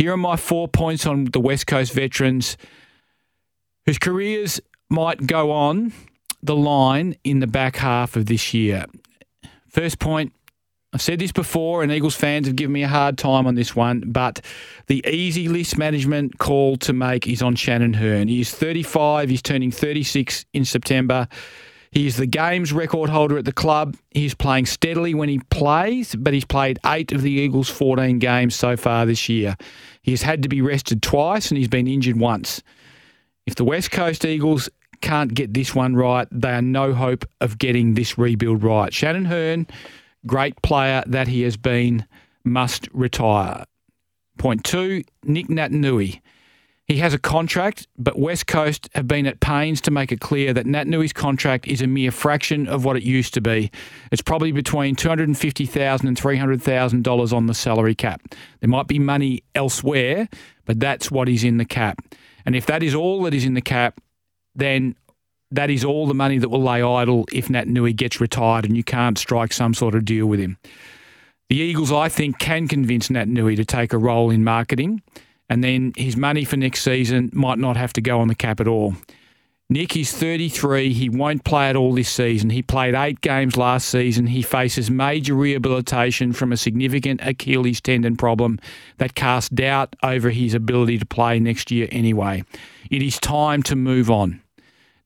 Here are my four points on the West Coast veterans whose careers might go on the line in the back half of this year. First point I've said this before, and Eagles fans have given me a hard time on this one, but the easy list management call to make is on Shannon Hurn. He is 35, he's turning 36 in September. He is the games record holder at the club. He's playing steadily when he plays, but he's played eight of the Eagles' 14 games so far this year. He has had to be rested twice and he's been injured once. If the West Coast Eagles can't get this one right, they are no hope of getting this rebuild right. Shannon Hurn, great player that he has been, must retire. Point two, Nick Naitanui. He has a contract, but West Coast have been at pains to make it clear that Naitanui's contract is a mere fraction of what it used to be. It's probably between $250,000 and $300,000 on the salary cap. There might be money elsewhere, but that's what is in the cap. And if that is all that is in the cap, then that is all the money that will lay idle if Naitanui gets retired and you can't strike some sort of deal with him. The Eagles, I think, can convince Naitanui to take a role in marketing, and then his money for next season might not have to go on the cap at all. Nick is 33. He won't play at all this season. He played eight games last season. He faces major rehabilitation from a significant Achilles tendon problem that casts doubt over his ability to play next year anyway. It is time to move on.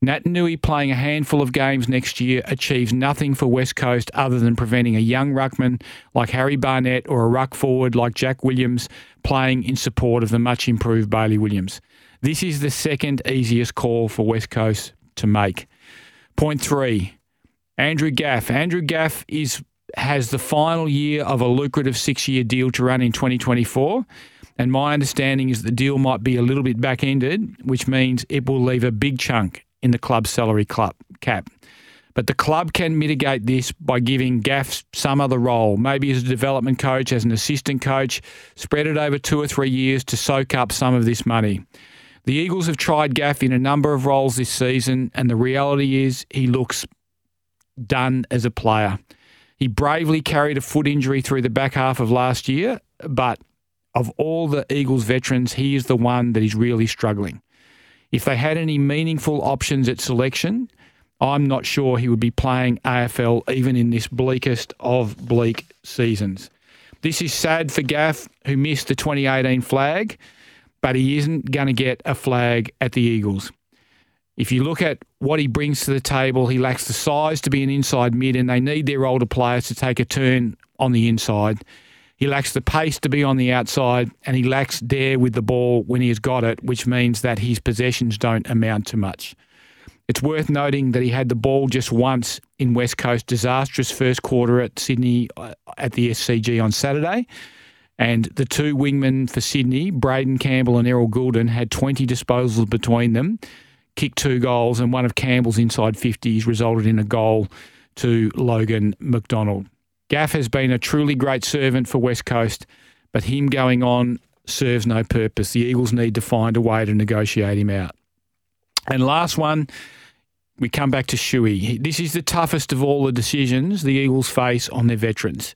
Naitanui playing a handful of games next year achieves nothing for West Coast other than preventing a young ruckman like Harry Barnett or a ruck forward like Jack Williams playing in support of the much improved Bailey Williams. This is the second easiest call for West Coast to make. Point three, Andrew Gaff. Andrew Gaff is has the final year of a lucrative six-year deal to run in 2024. And my understanding is the deal might be a little bit back ended, which means it will leave a big chunk in the club's salary club cap. But the club can mitigate this by giving Gaff some other role, maybe as a development coach, as an assistant coach, spread it over two or three years to soak up some of this money. The Eagles have tried Gaff in a number of roles this season, and the reality is he looks done as a player. He bravely carried a foot injury through the back half of last year, but of all the Eagles veterans, he is the one that is really struggling. If they had any meaningful options at selection, I'm not sure he would be playing AFL even in this bleakest of bleak seasons. This is sad for Gaff, who missed the 2018 flag, but he isn't going to get a flag at the Eagles. If you look at what he brings to the table, he lacks the size to be an inside mid, and they need their older players to take a turn on the inside. He lacks the pace to be on the outside, and he lacks dare with the ball when he has got it, which means that his possessions don't amount to much. It's worth noting that he had the ball just once in West Coast disastrous first quarter at Sydney uh, at the SCG on Saturday. And the two wingmen for Sydney, Braeden Campbell and Errol Gulden, had 20 disposals between them, kicked two goals, and one of Campbell's inside 50s resulted in a goal to Logan McDonald. Gaff has been a truly great servant for West Coast, but him going on serves no purpose. The Eagles need to find a way to negotiate him out. And last one, we come back to Shuey. This is the toughest of all the decisions the Eagles face on their veterans.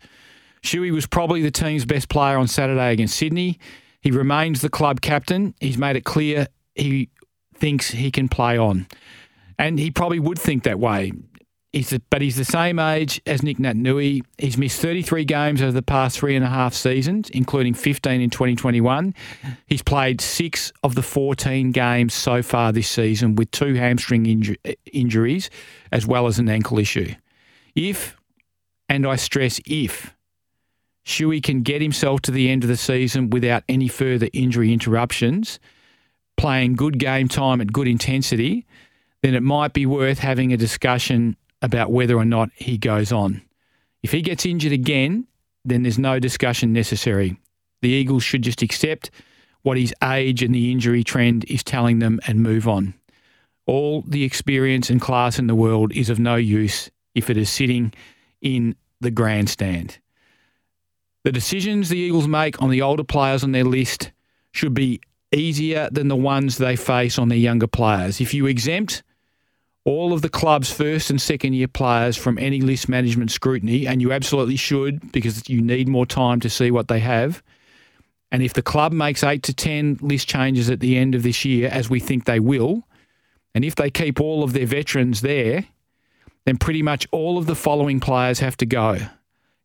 Shuey was probably the team's best player on Saturday against Sydney. He remains the club captain. He's made it clear he thinks he can play on. And he probably would think that way. He's the, but he's the same age as Nick Naitanui. He's missed 33 games over the past three and a half seasons, including 15 in 2021. He's played six of the 14 games so far this season with two hamstring inju- injuries as well as an ankle issue. If, and I stress if, Shuey can get himself to the end of the season without any further injury interruptions, playing good game time at good intensity, then it might be worth having a discussion about whether or not he goes on. If he gets injured again, then there's no discussion necessary. The Eagles should just accept what his age and the injury trend is telling them and move on. All the experience and class in the world is of no use if it is sitting in the grandstand. The decisions the Eagles make on the older players on their list should be easier than the ones they face on their younger players. If you exempt all of the club's first and second year players from any list management scrutiny, and you absolutely should because you need more time to see what they have. And if the club makes eight to 10 list changes at the end of this year, as we think they will, and if they keep all of their veterans there, then pretty much all of the following players have to go.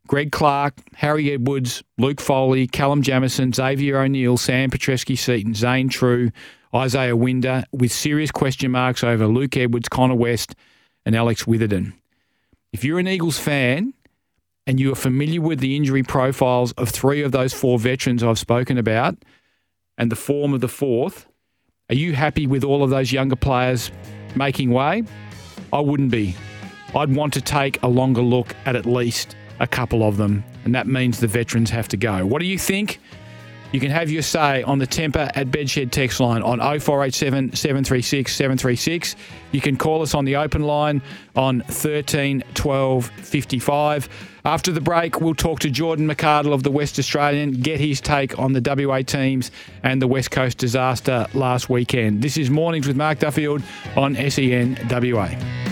Greg Clark, Harry Edwards, Luke Foley, Callum Jamieson, Xavier O'Neill, Sam Petrevski Seton, Zane Trew, Isaiah Winder, with serious question marks over Luke Edwards, Connor West, and Alex Witherden. If you're an Eagles fan and you are familiar with the injury profiles of three of those four veterans I've spoken about and the form of the fourth, are you happy with all of those younger players making way? I wouldn't be. I'd want to take a longer look at at least a couple of them, and that means the veterans have to go. What do you think? You can have your say on the Tempur at Bedshed text line on 0487 736 736. You can call us on the open line on 13 12 55. After the break, we'll talk to Jordan McArdle of the West Australian, get his take on the WA teams and the West Coast disaster last weekend. This is Mornings with Mark Duffield on SEN WA.